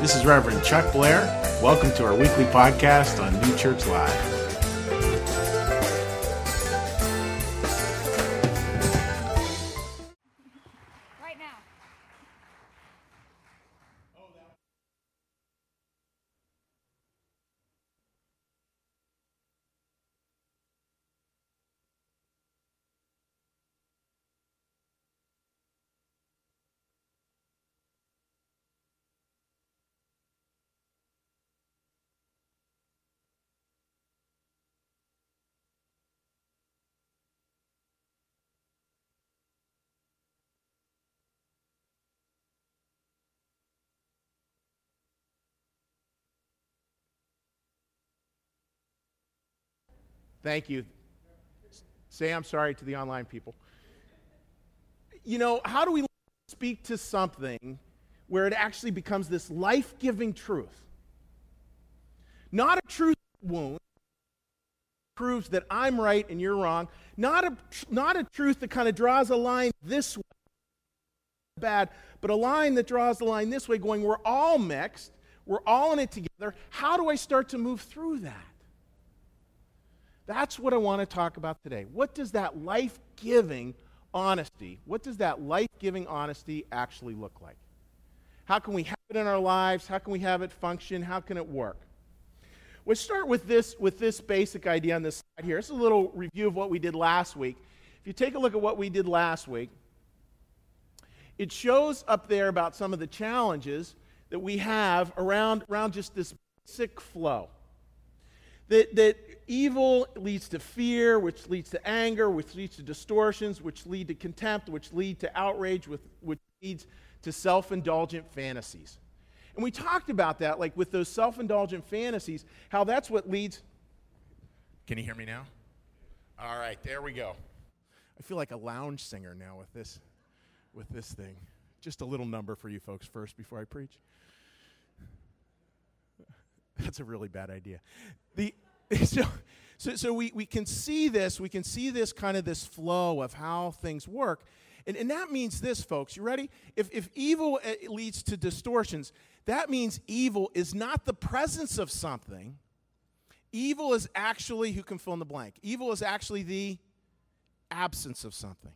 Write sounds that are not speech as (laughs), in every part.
This is Reverend Chuck Blair. Welcome to our weekly podcast on New Church Live. Thank you. Say I'm sorry to the online people. You know, how do we speak to something where it actually becomes this life giving truth? Not a truth wound proves that I'm right and you're wrong. Not a, not a truth that kind of draws a line this way, bad, but a line that draws the line this way, going, we're all mixed, we're all in it together. How do I start to move through that? That's what I want to talk about today. What does that life giving honesty, what does that life giving honesty actually look like? How can we have it in our lives? How can we have it function? How can it work? Let's start with this, with this basic idea on this slide here. It's a little review of what we did last week. If you take a look at what we did last week, it shows up there about some of the challenges that we have around, around just this basic flow. That, that evil leads to fear, which leads to anger, which leads to distortions, which lead to contempt, which lead to outrage, which, leads to self indulgent fantasies. And we talked about that, like with those self indulgent fantasies, how that's what leads. Can you hear me now? All right, there we go. I feel like a lounge singer now with this, with this thing. Just a little number for you folks first before I preach. (laughs) That's a really bad idea. The, (laughs) so, so, so we, we can see this, we can see this kind of this flow of how things work. And, and that means this, folks. You ready? If, if evil uh, leads to distortions, that means evil is not the presence of something. Evil is actually, who can fill in the blank? Evil is actually the absence of something.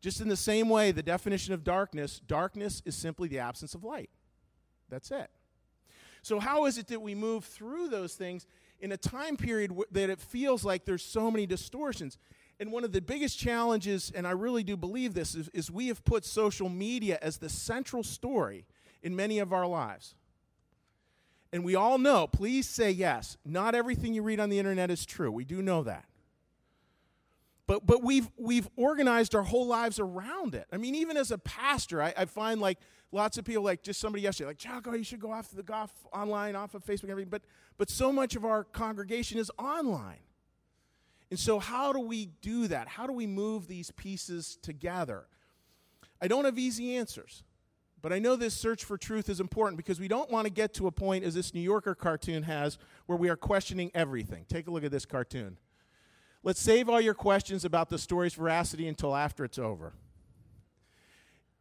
Just in the same way, the definition of darkness, darkness is simply the absence of light. That's it. So, how is it that we move through those things in a time period w- that it feels like there's so many distortions? And one of the biggest challenges, and I really do believe this, is, is we have put social media as the central story in many of our lives. And we all know, please say yes, not everything you read on the internet is true. We do know that. But, but we've, we've organized our whole lives around it. I mean, even as a pastor, I, I find like lots of people, like just somebody yesterday, like, Chaco, you should go off the golf online, off of Facebook, everything. But, but so much of our congregation is online. And so, how do we do that? How do we move these pieces together? I don't have easy answers, but I know this search for truth is important because we don't want to get to a point, as this New Yorker cartoon has, where we are questioning everything. Take a look at this cartoon. Let's save all your questions about the story's veracity until after it's over.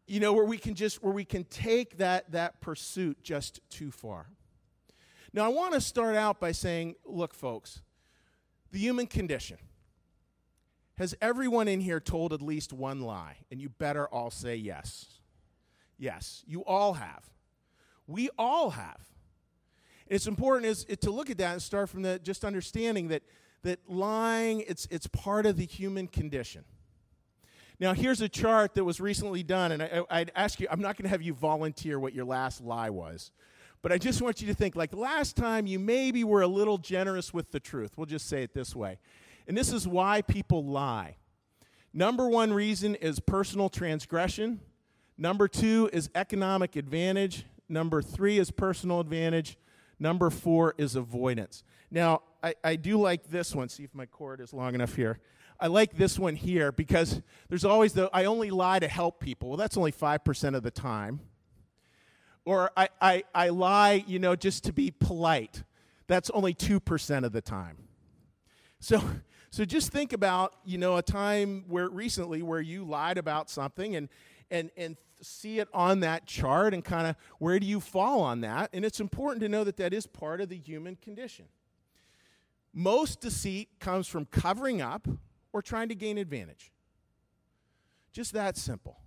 You know, where we can just where we can take that that pursuit just too far. Now, I want to start out by saying, look, folks, the human condition. Has everyone in here told at least one lie? And you better all say yes. Yes, you all have. We all have. And it's important is to look at that and start from the just understanding that that lying it's it's part of the human condition. Now here's a chart that was recently done, and I, I'd ask you. I'm not going to have you volunteer what your last lie was, but I just want you to think like last time you maybe were a little generous with the truth. We'll just say it this way, and this is why people lie. Number one reason is personal transgression. Number two is economic advantage. Number three is personal advantage. Number four is avoidance. Now, I, I do like this one. See if my cord is long enough here. I like this one here because there's always the I only lie to help people. Well, that's only 5% of the time. Or I, I, I lie, you know, just to be polite. That's only 2% of the time. So, so just think about, you know, a time where recently where you lied about something and, and, and see it on that chart and kind of where do you fall on that. And it's important to know that that is part of the human condition. Most deceit comes from covering up or trying to gain advantage. Just that simple.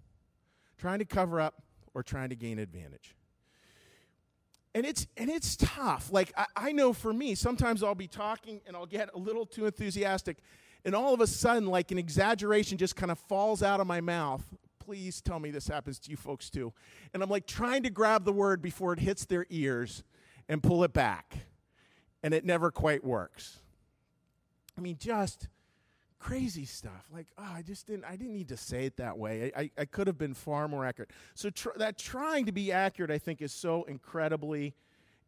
Trying to cover up or trying to gain advantage. And it's and it's tough. Like I, I know for me, sometimes I'll be talking and I'll get a little too enthusiastic, and all of a sudden, like an exaggeration just kind of falls out of my mouth. Please tell me this happens to you folks too. And I'm like trying to grab the word before it hits their ears and pull it back. And it never quite works. I mean, just crazy stuff. Like, oh, I just didn't, I didn't need to say it that way. I, I, I could have been far more accurate. So tr- that trying to be accurate, I think, is so incredibly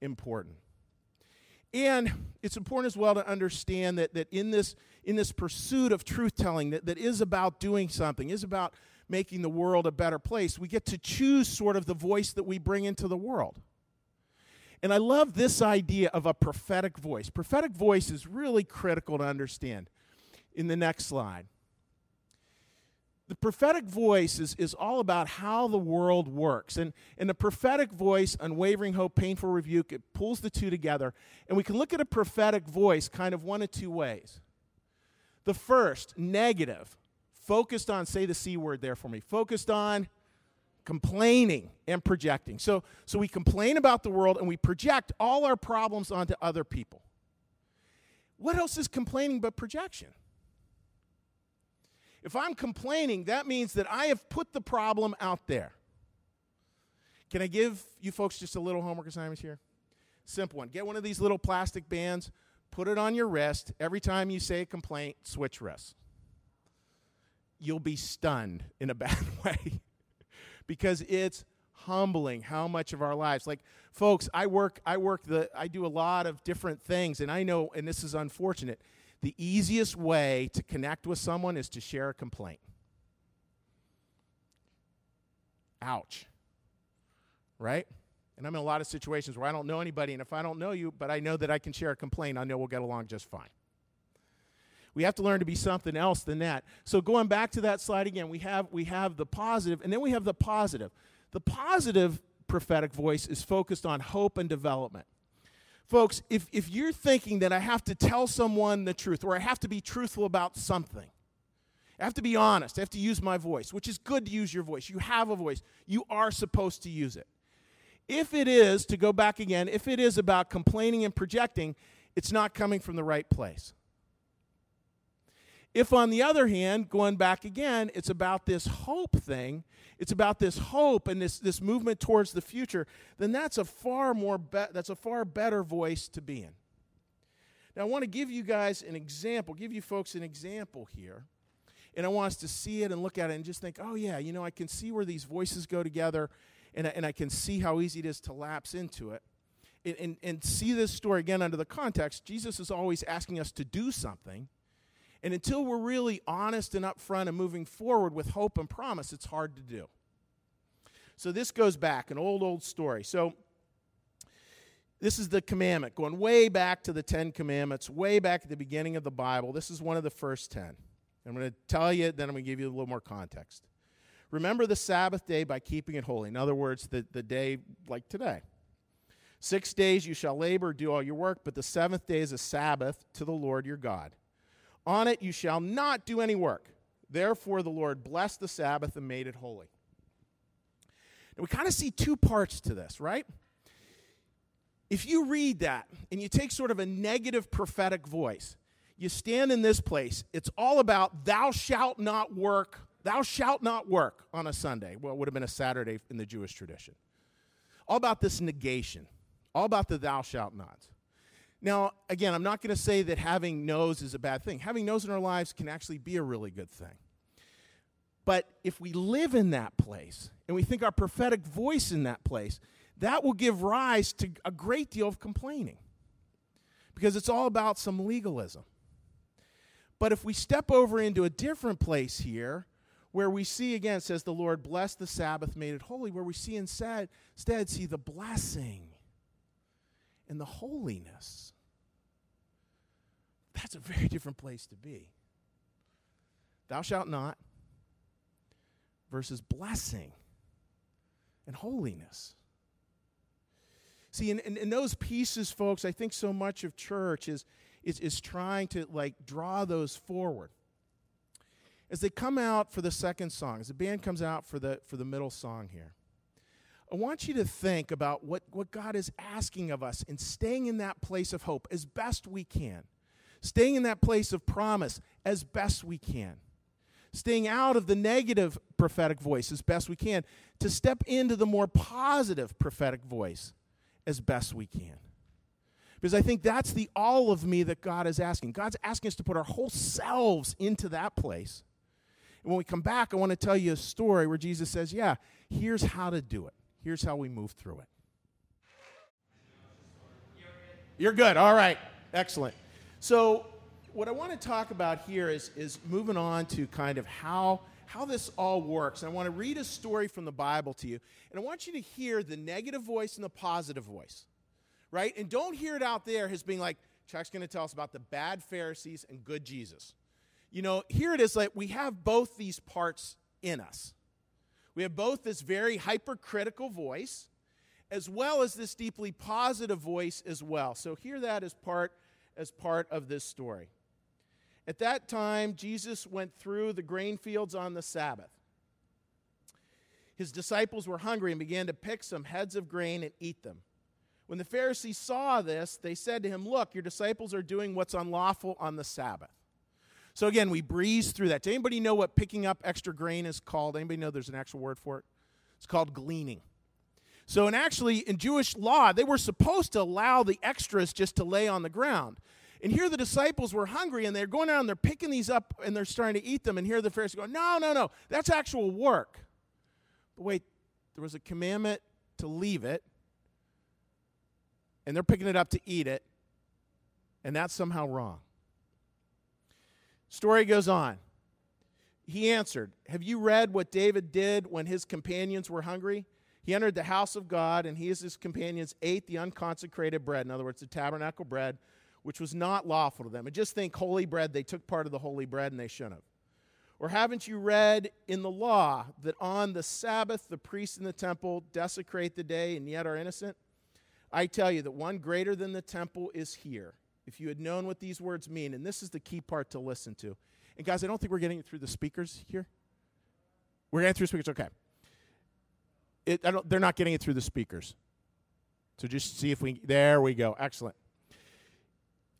important. And it's important as well to understand that, that in, this, in this pursuit of truth telling that, that is about doing something, is about making the world a better place, we get to choose sort of the voice that we bring into the world. And I love this idea of a prophetic voice. Prophetic voice is really critical to understand in the next slide. The prophetic voice is, is all about how the world works. And, and the prophetic voice, unwavering hope, painful rebuke, it pulls the two together. And we can look at a prophetic voice kind of one of two ways. The first, negative, focused on, say the C word there for me, focused on complaining and projecting. So, so we complain about the world and we project all our problems onto other people. What else is complaining but projection? If I'm complaining, that means that I have put the problem out there. Can I give you folks just a little homework assignment here? Simple one. Get one of these little plastic bands, put it on your wrist. Every time you say a complaint, switch wrists. You'll be stunned in a (laughs) bad way because it's humbling how much of our lives like folks i work i work the i do a lot of different things and i know and this is unfortunate the easiest way to connect with someone is to share a complaint. Ouch. Right? And I'm in a lot of situations where I don't know anybody, and if I don't know you, but I know that I can share a complaint, I know we'll get along just fine. We have to learn to be something else than that. So going back to that slide again, we have we have the positive, and then we have the positive. The positive prophetic voice is focused on hope and development. Folks, if, if you're thinking that I have to tell someone the truth or I have to be truthful about something, I have to be honest, I have to use my voice, which is good to use your voice. You have a voice, you are supposed to use it. If it is, to go back again, if it is about complaining and projecting, it's not coming from the right place. If, on the other hand, going back again, it's about this hope thing, it's about this hope and this, this movement towards the future, then that's a far more be- that's a far better voice to be in. Now, I want to give you guys an example, give you folks an example here. And I want us to see it and look at it and just think, oh, yeah, you know, I can see where these voices go together and I, and I can see how easy it is to lapse into it. And, and, and see this story again under the context. Jesus is always asking us to do something. And until we're really honest and upfront and moving forward with hope and promise, it's hard to do. So this goes back, an old, old story. So this is the commandment, going way back to the Ten Commandments, way back at the beginning of the Bible. This is one of the first ten. I'm going to tell you, then I'm going to give you a little more context. Remember the Sabbath day by keeping it holy. In other words, the, the day like today. Six days you shall labor, do all your work, but the seventh day is a Sabbath to the Lord your God. On it you shall not do any work. Therefore, the Lord blessed the Sabbath and made it holy. Now, we kind of see two parts to this, right? If you read that and you take sort of a negative prophetic voice, you stand in this place, it's all about thou shalt not work, thou shalt not work on a Sunday. Well, it would have been a Saturday in the Jewish tradition. All about this negation, all about the thou shalt nots. Now, again, I'm not going to say that having no's is a bad thing. Having no's in our lives can actually be a really good thing. But if we live in that place and we think our prophetic voice in that place, that will give rise to a great deal of complaining because it's all about some legalism. But if we step over into a different place here, where we see again, says the Lord blessed the Sabbath, made it holy, where we see instead, instead see the blessing and the holiness. That's a very (laughs) different place to be. Thou shalt not versus blessing and holiness. See, in, in, in, those pieces, folks, I think so much of church is, is, is trying to like draw those forward. As they come out for the second song, as the band comes out for the, for the middle song here, I want you to think about what, what God is asking of us and staying in that place of hope as best we can, staying in that place of promise as best we can, staying out of the negative prophetic voice as best we can, to step into the more positive prophetic voice as best we can. Because I think that's the all of me that God is asking. God's asking us to put our whole selves into that place. And when we come back, I want to tell you a story where Jesus says, Yeah, here's how to do it. Here's how we move through it. You're good. All right. Excellent. So, what I want to talk about here is, is moving on to kind of how, how this all works. And I want to read a story from the Bible to you. And I want you to hear the negative voice and the positive voice, right? And don't hear it out there as being like, Chuck's going to tell us about the bad Pharisees and good Jesus. You know, here it is like we have both these parts in us. We have both this very hypercritical voice as well as this deeply positive voice as well. So hear that as part as part of this story. At that time, Jesus went through the grain fields on the Sabbath. His disciples were hungry and began to pick some heads of grain and eat them. When the Pharisees saw this, they said to him, Look, your disciples are doing what's unlawful on the Sabbath. So again, we breeze through that. Does anybody know what picking up extra grain is called? Anybody know there's an actual word for it? It's called gleaning. So, and actually, in Jewish law, they were supposed to allow the extras just to lay on the ground. And here the disciples were hungry and they're going out and they're picking these up and they're starting to eat them. And here the Pharisees go, No, no, no, that's actual work. But wait, there was a commandment to leave it, and they're picking it up to eat it, and that's somehow wrong. Story goes on. He answered, Have you read what David did when his companions were hungry? He entered the house of God, and he and his companions ate the unconsecrated bread, in other words, the tabernacle bread, which was not lawful to them. And just think holy bread, they took part of the holy bread and they shouldn't have. Or haven't you read in the law that on the Sabbath the priests in the temple desecrate the day and yet are innocent? I tell you that one greater than the temple is here if you had known what these words mean, and this is the key part to listen to. And guys, I don't think we're getting it through the speakers here. We're getting through speakers, okay. It, they're not getting it through the speakers. So just see if we, there we go. Excellent.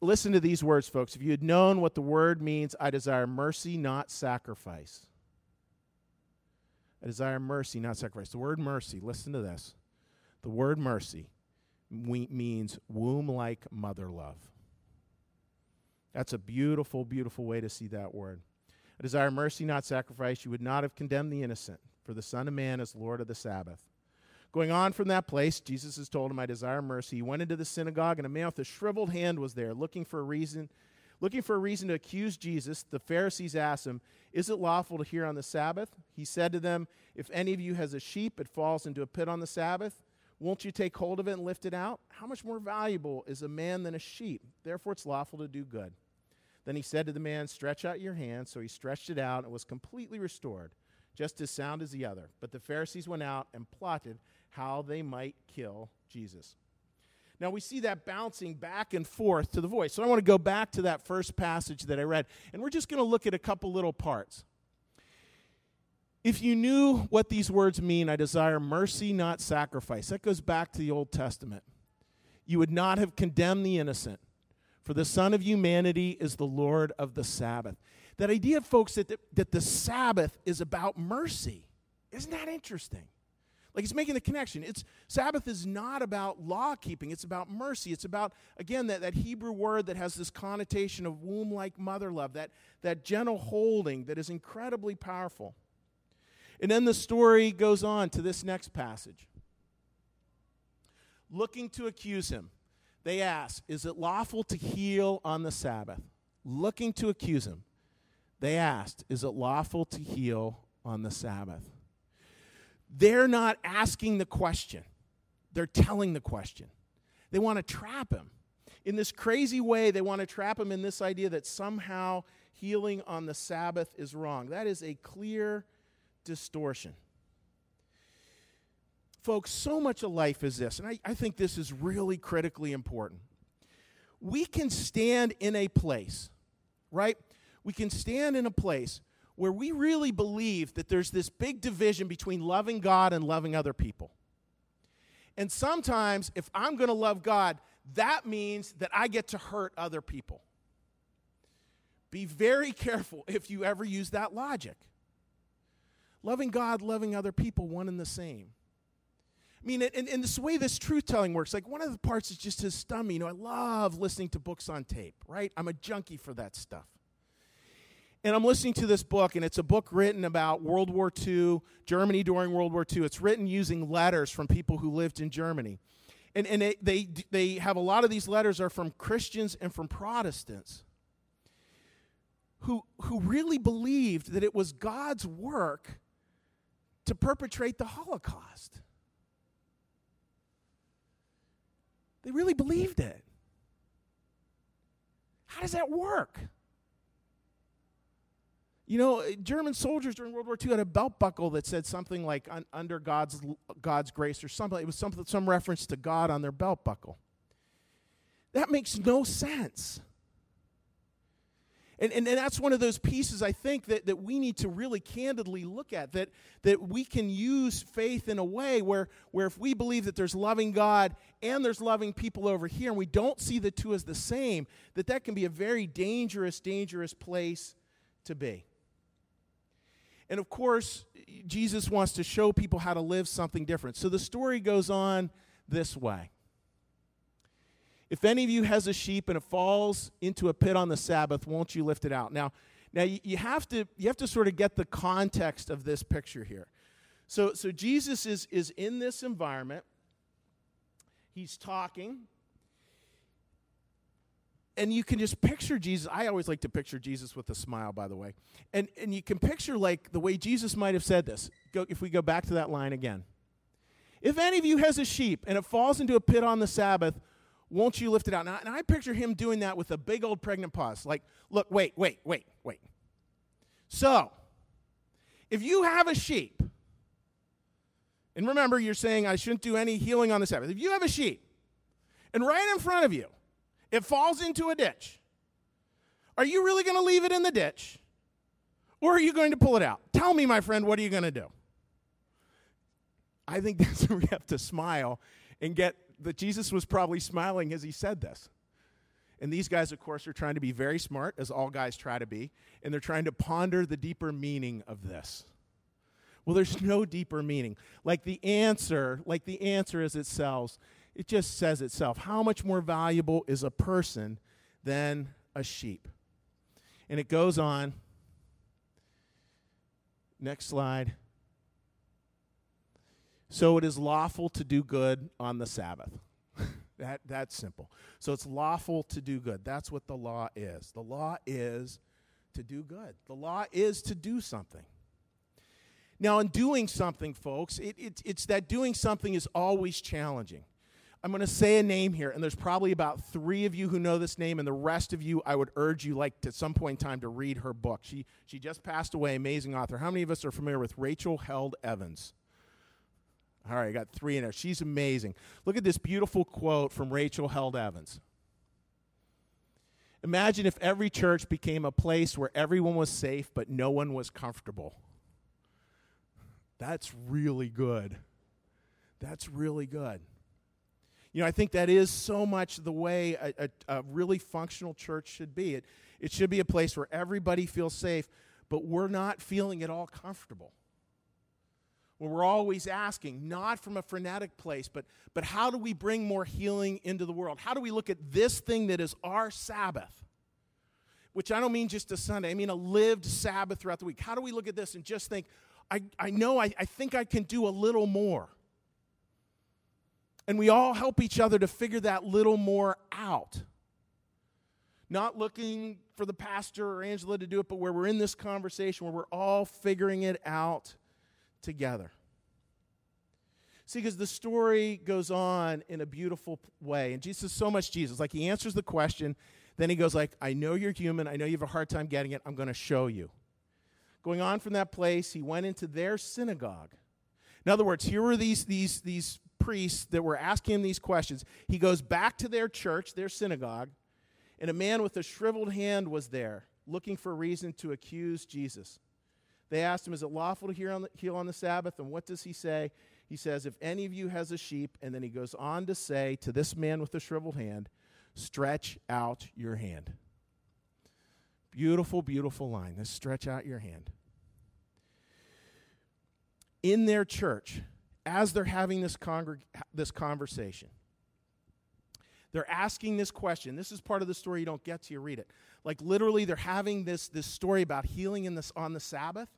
Listen to these words, folks. If you had known what the word means, I desire mercy, not sacrifice. I desire mercy, not sacrifice. The word mercy, listen to this. The word mercy means womb like mother love. That's a beautiful, beautiful way to see that word. I desire mercy, not sacrifice. You would not have condemned the innocent, for the Son of Man is Lord of the Sabbath. Going on from that place, Jesus has told him, I desire mercy. He went into the synagogue, and a man with a shriveled hand was there, looking for a reason. Looking for a reason to accuse Jesus, the Pharisees asked him, Is it lawful to hear on the Sabbath? He said to them, If any of you has a sheep, it falls into a pit on the Sabbath. Won't you take hold of it and lift it out? How much more valuable is a man than a sheep? Therefore, it's lawful to do good. Then he said to the man, Stretch out your hand. So he stretched it out and was completely restored, just as sound as the other. But the Pharisees went out and plotted how they might kill Jesus. Now we see that bouncing back and forth to the voice. So I want to go back to that first passage that I read, and we're just going to look at a couple little parts. If you knew what these words mean, I desire mercy, not sacrifice. That goes back to the Old Testament. You would not have condemned the innocent. For the Son of Humanity is the Lord of the Sabbath. That idea, folks, that the, that the Sabbath is about mercy. Isn't that interesting? Like he's making the connection. It's Sabbath is not about law keeping, it's about mercy. It's about, again, that, that Hebrew word that has this connotation of womb like mother love, that, that gentle holding that is incredibly powerful. And then the story goes on to this next passage. Looking to accuse him. They ask, Is it lawful to heal on the Sabbath? Looking to accuse him. They asked, Is it lawful to heal on the Sabbath? They're not asking the question, they're telling the question. They want to trap him. In this crazy way, they want to trap him in this idea that somehow healing on the Sabbath is wrong. That is a clear distortion. Folks, so much of life is this, and I, I think this is really critically important. We can stand in a place, right? We can stand in a place where we really believe that there's this big division between loving God and loving other people. And sometimes, if I'm going to love God, that means that I get to hurt other people. Be very (laughs) careful if you ever use that logic. Loving God, loving other people, one and the same. I mean, and, and this way this truth telling works, like one of the parts is just his stomach. You know, I love listening to books on tape, right? I'm a junkie for that stuff. And I'm listening to this book, and it's a book written about World War II, Germany during World War II. It's written using letters from people who lived in Germany. And, and it, they, they have a lot of these letters are from Christians and from Protestants who, who really believed that it was God's work to perpetrate the Holocaust. They really believed it. How does that work? You know, uh, German soldiers during World War II had a belt buckle that said something like "under God's God's grace" or something. It was something, some reference to God on their belt buckle. That makes no sense. And, and, and, that's one of those pieces I think that, that we need to really candidly look at that, that we can use faith in a way where, where if we believe that there's loving God and there's loving people over here and we don't see the two as the same, that that can be a very dangerous, dangerous place to be. And of course, Jesus wants to show people how to live something different. So the story goes on this way. If any of you has a sheep and it falls into a pit on the Sabbath, won't you lift it out? Now, now you, have to you have to sort of get the context of this picture here. So, so Jesus is, is in this environment. He's talking. And you can just picture Jesus. I always like to picture Jesus with a smile, by the way. And, and you can picture like the way Jesus might have said this. Go, if we go back to that line again. If any of you has a sheep and it falls into a pit on the Sabbath, won't you lift it out? Now, and I picture him doing that with a big old pregnant pause. Like, look, wait, wait, wait, wait. So, if you have a sheep, and remember, you're saying I shouldn't do any healing on the Sabbath. If you have a sheep, and right in front of you, it falls into a ditch, are you really going to leave it in the ditch? Or are you going to pull it out? Tell me, my friend, what are you going to do? I think (laughs) that's where we have to smile and get that Jesus was probably smiling as he said this. And these guys, of course, are trying to be very smart, as all guys try to be, and they're trying to ponder the deeper meaning of this. Well, there's no deeper meaning. Like the answer, like the answer is itself, it just says itself. How much more valuable is a person than a sheep? And it goes on. Next slide. So it is lawful to do good on the Sabbath. (laughs) that, that's simple. So it's lawful to do good. That's what the law is. The law is to do good, the law is to do something. Now, in doing something, folks, it, it, it's that doing something is always challenging. I'm going to say a name here, and there's probably about three of you who know this name, and the rest of you, I would urge you, like, at some point in time, to read her book. She, she just passed away, amazing author. How many of us are familiar with Rachel Held Evans? All right, I got three in there. She's amazing. Look at this beautiful quote from Rachel Held Evans. Imagine if every church became a place where everyone was safe but no one was comfortable. That's really good. That's really good. You know, I think that is so much the way a, a, a, really functional church should be. It, it should be a place where everybody feels safe, but we're not feeling at all comfortable where we're always asking, not from a frenetic place, but, but how do we bring more healing into the world? How do we look at this thing that is our Sabbath? Which I don't mean just a Sunday, I mean a lived Sabbath throughout the week. How do we look at this and just think, I, I know, I, I think I can do a little more? And we all help each other to figure that little more out. Not looking for the pastor or Angela to do it, but where we're in this conversation, where we're all figuring it out together. See, because the story goes on in a beautiful way. And Jesus is so much Jesus. Like he answers the question, then he goes like, I know you're human. I know you have a hard time getting it. I'm going to show you. Going on from that place, he went into their synagogue. In other words, here were these, these, these priests that were asking him these questions. He goes back to their church, their synagogue, and a man with a shriveled hand was there, looking for a reason to accuse Jesus. They asked him, Is it lawful to heal on, the, Sabbath? And what does he say? He says, If any of you has a sheep, and then he goes on to say to this man with the shriveled hand, Stretch out your hand. Beautiful, beautiful line. This stretch out your hand. In their church, as they're having this, this conversation, they're asking this question. This is part of the story you don't get to you read it. Like literally, they're having this, this story about healing in this, on the Sabbath.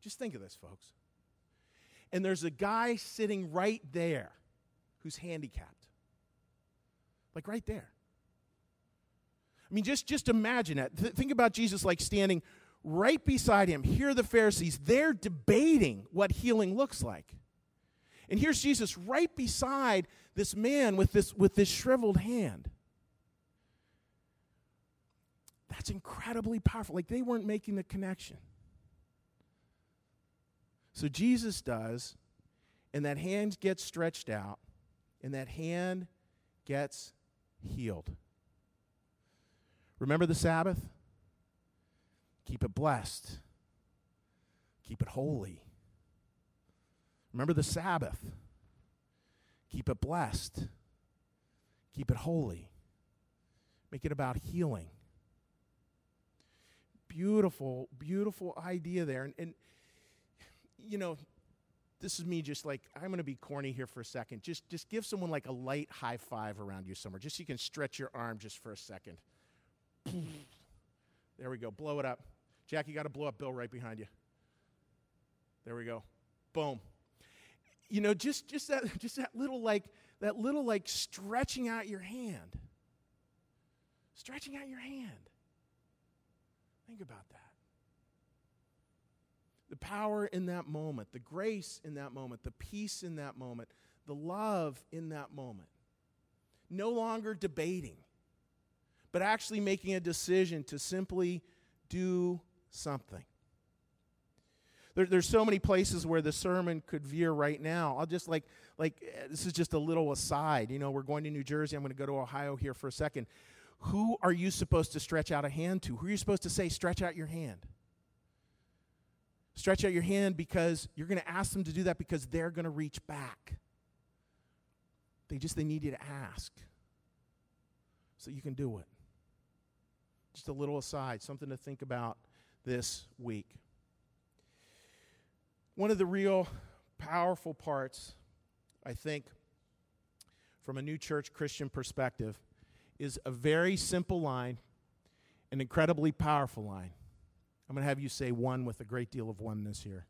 Just think of this, folks. And there's a guy sitting right there who's handicapped. Like right there. I mean, just, just imagine that. Th- think about Jesus like standing right beside him. Here are the Pharisees. They're debating what healing looks like. And here's Jesus right beside this man with this, with this shriveled hand. That's incredibly powerful. Like they weren't making the connection. So Jesus does, and that hand gets stretched out, and that hand gets healed. Remember the Sabbath? Keep it blessed, keep it holy. Remember the Sabbath. Keep it blessed. Keep it holy. Make it about healing. Beautiful, beautiful idea there. And, and you know, this is me just like i'm going to be corny here for a second. Just just give someone like a light high five around you somewhere just so you can stretch your arm just for a second. (laughs) There we go. Blow it up. Jackie got to blow up bill right behind you. There we go. Boom. You know just just that (laughs) just that little like that little like stretching out your hand. Stretching out your hand. Think about that the power in that moment, the grace in that moment, the peace in that moment, the love in that moment. No longer debating, but actually making a decision to simply do something. There, there's so many places where the sermon could veer right now. I'll just like, like, eh, this is just a little aside. You know, we're going to New Jersey. I'm going to go to Ohio here for a second. Who are you supposed to stretch out a hand to? Who are you supposed to say, stretch out your hand? Stretch out your hand because you're going to ask them to do that because they're going to reach back. They just they need you to ask. So you can do it. Just a little aside, something to think about this week. One of the real powerful parts, I think, from a new church Christian perspective, is a very simple line, an incredibly powerful line. I'm going to have you say one with a great deal of oneness here.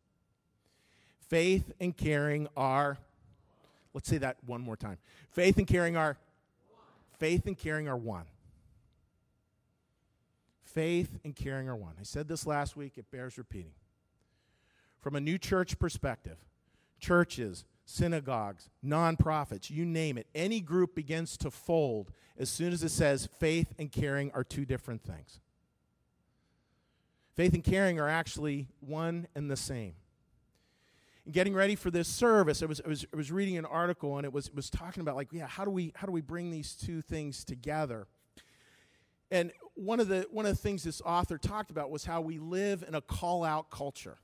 Faith and caring are, let's say that one more time. Faith and caring are, faith and caring are one. Faith and caring are one. I said this last week, it bears repeating. From a new church perspective, churches, synagogues, nonprofits, you name it, any group begins to fold as soon as it says faith and caring are two different things. Faith and caring are actually one and the same. In getting ready for this service, I was, I was, I was reading an article and it was, it was talking about, like, yeah, how do, we, how do we bring these two things together? And one of, the, one of the things this author talked about was how we live in a call out culture.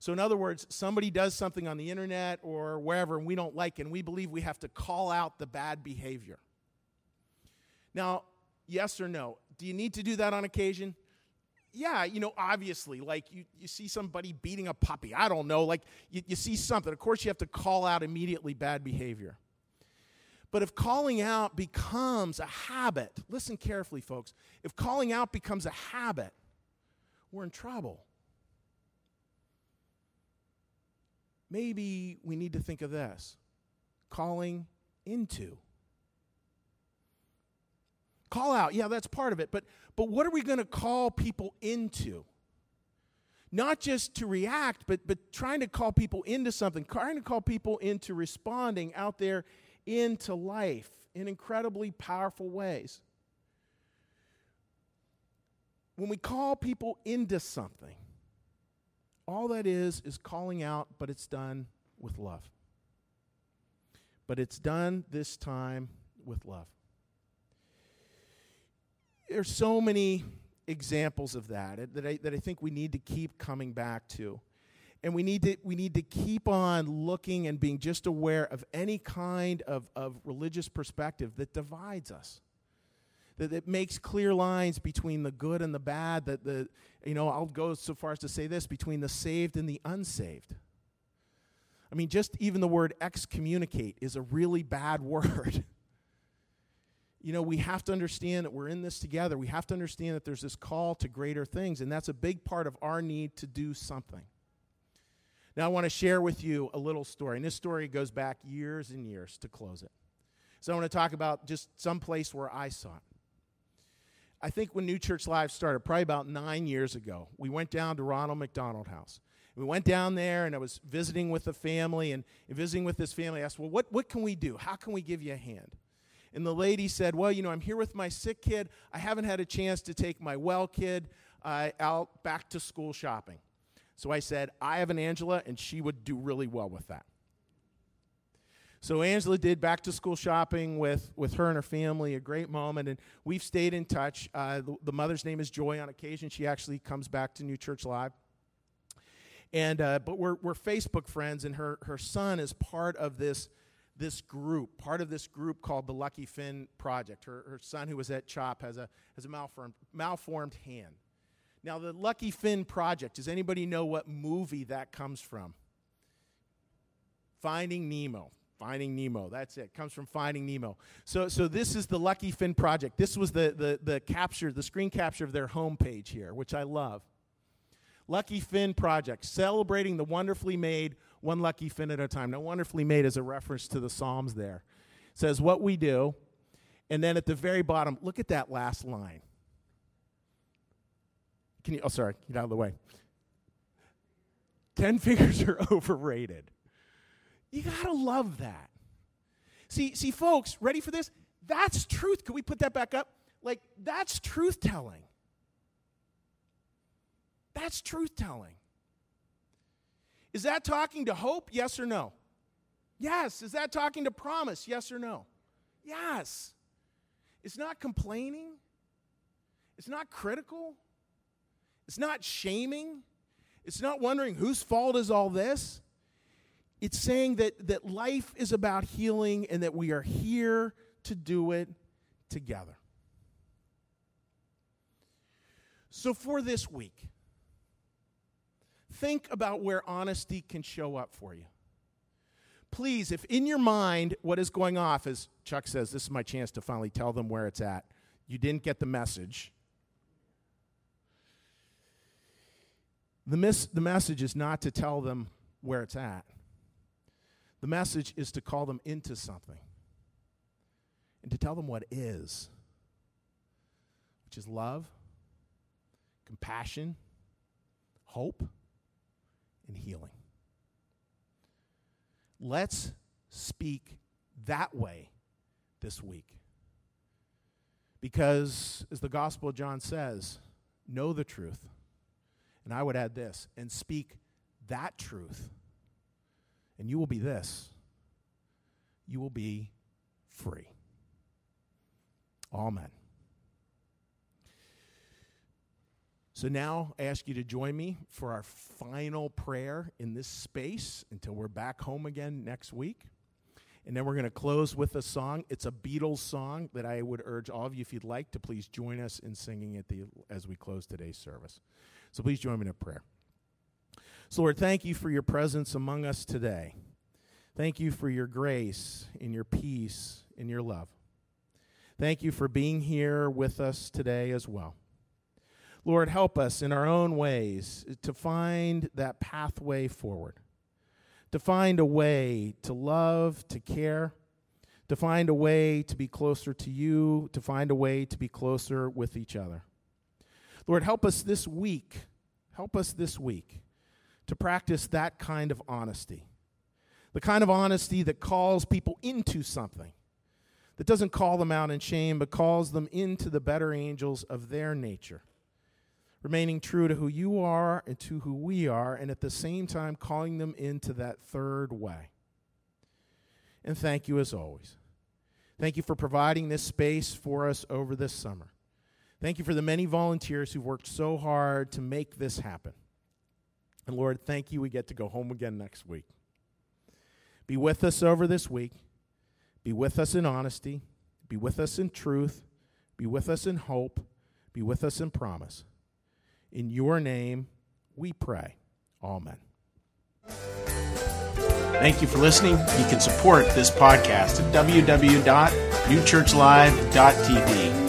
So, in other words, somebody does something on the internet or wherever and we don't like it, and we believe we have to call out the bad behavior. Now, yes or no? Do you need to do that on occasion? Yeah, you know, obviously, like you, you see somebody beating a puppy. I don't know. Like you, you see something. Of course, you have to call out immediately bad behavior. But if calling out becomes a habit, listen carefully, folks. If calling out becomes a habit, we're in trouble. Maybe we need to think of this calling into. Call out, yeah, that's part of it. But, but what are we going to call people into? Not just to react, but, but trying to call people into something, trying to call people into responding out there into life in incredibly powerful ways. When we call people into something, All that is, is calling out, but it's done with love. But it's done this time with love. There's so many examples of that uh, that I, that I think we need to keep coming back to. And we need to, we need to keep on looking and being just aware of any kind of, of religious perspective that divides us. That it makes clear lines between the good and the bad, that the, you know, I'll go so far as to say this, between the saved and the unsaved. I mean, just even the word excommunicate is a really bad (laughs) word. You know, we have to understand that we're in this together. We have to understand that there's this call to greater things, and that's a big part of our need to do something. Now, I want to share with you a little story, and this story goes back years and years to close it. So, I want to talk about just some place where I saw it. I think when New Church Live started, probably about nine years ago, we went down to Ronald McDonald House. We went down there, and I was visiting with the family, and visiting with this family, I asked, Well, what, what can we do? How can we give you a hand? And the lady said, Well, you know, I'm here with my sick kid. I haven't had a chance to take my well kid uh, out back to school shopping. So I said, I have an Angela, and she would do really well with that. So Angela did back to school shopping with, with her and her family, a great moment, and we've stayed in touch. Uh, the, the, mother's name is Joy. On occasion, she actually comes back to New Church Live. And uh, but we're, we're Facebook friends, and her, her son is part of this this group, part of this group called the Lucky Fin Project. Her, her son, who was at CHOP, has a, has a malformed, malformed hand. Now, the Lucky Fin Project, does anybody know what movie that comes from? Finding Nemo. Finding Nemo. That's it. Comes from Finding Nemo. So, so this is the Lucky Fin Project. This was the, the, the capture, the screen capture of their homepage here, which I love. Lucky Fin Project, celebrating the wonderfully made one lucky fin at a time. Now, wonderfully made is a reference to the Psalms there. It says what we do, and then at the very bottom, look at that last line. Can you, oh, sorry, get out of the way. Ten (laughs) figures are overrated. You gotta love that. See, see, folks, ready for this? That's truth. Can we put that back up? Like, that's truth telling. That's truth telling. Is that talking to hope? Yes or no? Yes. Is that talking to promise? Yes or no? Yes. It's not complaining. It's not critical. It's not shaming. It's not wondering whose fault is all this. It's saying that, that life is about healing and that we are here to do it together. So, for this week, think about where honesty can show up for you. Please, if in your mind what is going off, as Chuck says, this is my chance to finally tell them where it's at. You didn't get the message. The, mis- the message is not to tell them where it's at. The message is to call them into something and to tell them what is, which is love, compassion, hope, and healing. Let's speak that way this week. Because, as the Gospel of John says, know the truth. And I would add this and speak that truth. And you will be this you will be free. Amen. So now I ask you to join me for our final prayer in this space until we're back home again next week. And then we're going to close with a song. It's a Beatles song that I would urge all of you, if you'd like, to please join us in singing it as we close today's service. So please join me in a prayer. So, Lord, thank you for your presence among us today. Thank you for your grace and your peace and your love. Thank you for being here with us today as well. Lord, help us in our own ways to find that pathway forward, to find a way to love, to care, to find a way to be closer to you, to find a way to be closer with each other. Lord, help us this week, help us this week to practice that kind of honesty. The kind of honesty that calls people into something, that doesn't call them out in shame, but calls them into the better angels of their nature remaining true to who you are and to who we are, and at the same time calling them into that third way. And thank you as always. Thank you for providing this space for us over this summer. Thank you for the many volunteers who've worked so hard to make this happen. And Lord, thank you we get to go home again next week. Be with us over this week. Be with us in honesty. Be with us in truth. Be with us in hope. Be with us in promise. In your name we pray. Amen. Thank you for listening. You can support this podcast at www.newchurchlive.tv.